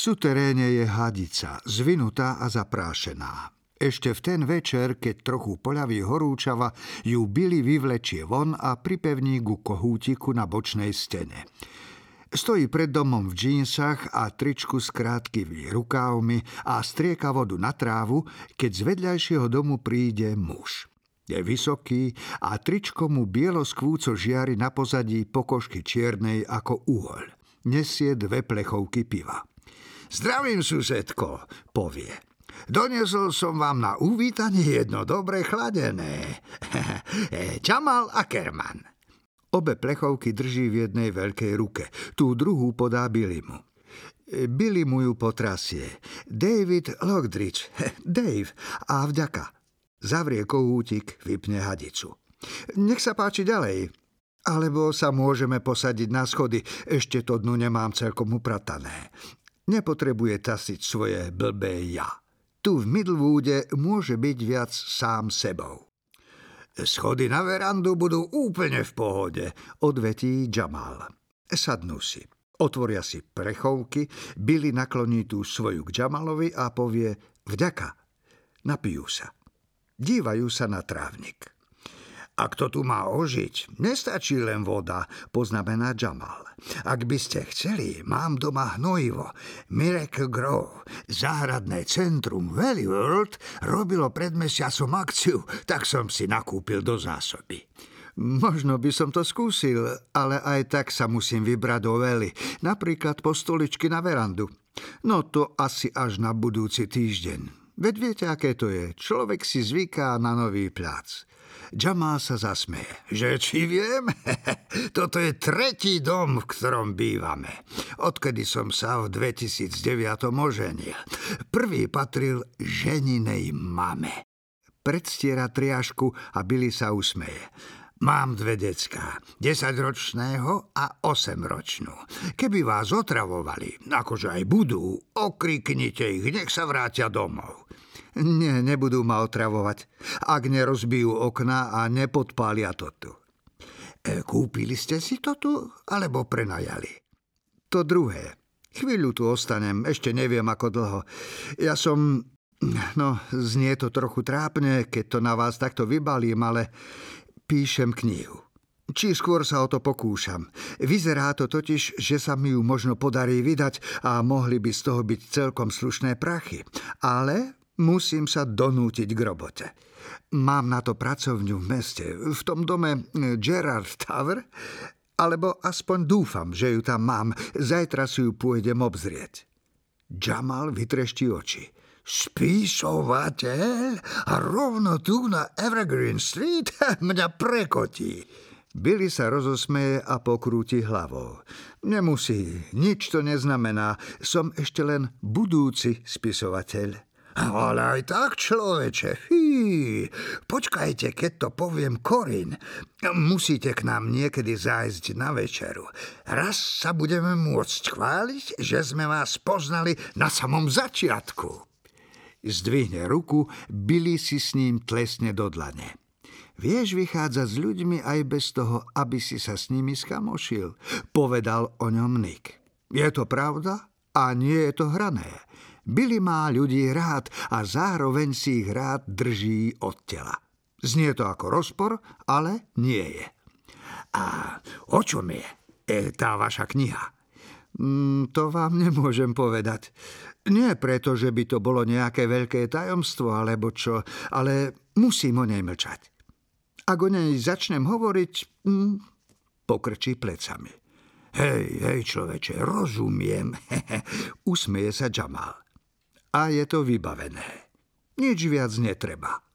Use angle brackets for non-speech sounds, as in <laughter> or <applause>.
suteréne je hadica, zvinutá a zaprášená. Ešte v ten večer, keď trochu poľaví horúčava, ju Billy vyvlečie von a pripevní ku kohútiku na bočnej stene. Stojí pred domom v džínsach a tričku s krátkými rukávmi a strieka vodu na trávu, keď z vedľajšieho domu príde muž. Je vysoký a tričko mu bielo skvúco žiari na pozadí pokožky čiernej ako uhol. Nesie dve plechovky piva. Zdravím, susedko, povie. Doniesol som vám na uvítanie jedno dobre chladené. <laughs> Čamal Ackerman. Obe plechovky drží v jednej veľkej ruke. Tú druhú podá Billymu. Billy mu ju potrasie. David Lockdridge. <laughs> Dave. A vďaka. Zavrie kohútik, vypne hadicu. Nech sa páči ďalej. Alebo sa môžeme posadiť na schody. Ešte to dnu nemám celkom upratané. Nepotrebuje tasiť svoje blbé ja. Tu v Middlewoode môže byť viac sám sebou. Schody na verandu budú úplne v pohode, odvetí Jamal. Sadnú si. Otvoria si prechovky, Billy nakloní tú svoju k Jamalovi a povie vďaka. Napijú sa. Dívajú sa na trávnik. Ak to tu má ožiť, nestačí len voda, poznamená Jamal. Ak by ste chceli, mám doma hnojivo. Miracle Grove, záhradné centrum Valley World, robilo pred mesiacom akciu, tak som si nakúpil do zásoby. Možno by som to skúsil, ale aj tak sa musím vybrať do Veli, napríklad po stoličky na verandu. No to asi až na budúci týždeň. Veď viete, aké to je. Človek si zvyká na nový plác. Jamal sa zasmeje. Že či viem? <laughs> Toto je tretí dom, v ktorom bývame. Odkedy som sa v 2009 oženil. Prvý patril ženinej mame. Predstiera triašku a Billy sa usmeje. Mám dve decká, desaťročného a osemročnú. Keby vás otravovali, akože aj budú, okriknite ich, nech sa vrátia domov. Nie, nebudú ma otravovať, ak nerozbijú okna a nepodpália to tu. E, kúpili ste si to tu, alebo prenajali? To druhé. Chvíľu tu ostanem, ešte neviem ako dlho. Ja som... No, znie to trochu trápne, keď to na vás takto vybalím, ale píšem knihu. Či skôr sa o to pokúšam. Vyzerá to totiž, že sa mi ju možno podarí vydať a mohli by z toho byť celkom slušné prachy. Ale musím sa donútiť k robote. Mám na to pracovňu v meste, v tom dome Gerard Tower, alebo aspoň dúfam, že ju tam mám. Zajtra si ju pôjdem obzrieť. Jamal vytrešti oči. Spísovateľ? A rovno tu na Evergreen Street? <laughs> Mňa prekotí. Billy sa rozosmeje a pokrúti hlavou. Nemusí, nič to neznamená. Som ešte len budúci spisovateľ. Ale aj tak, človeče, fí, počkajte, keď to poviem Korin. Musíte k nám niekedy zájsť na večeru. Raz sa budeme môcť chváliť, že sme vás poznali na samom začiatku. Zdvihne ruku, Billy si s ním tlesne do dlane. Vieš vychádzať s ľuďmi aj bez toho, aby si sa s nimi skamošil, povedal o ňom Nick. Je to pravda a nie je to hrané. Billy má ľudí rád a zároveň si ich rád drží od tela. Znie to ako rozpor, ale nie je. A o čom je e, tá vaša kniha? Mm, to vám nemôžem povedať. Nie preto, že by to bolo nejaké veľké tajomstvo alebo čo, ale musím o nej mlčať. Ak o nej začnem hovoriť, mm, pokrčí plecami. Hej, hej, človeče, rozumiem. <laughs> Usmeje sa Jamal. A je to vybavené. Nič viac netreba.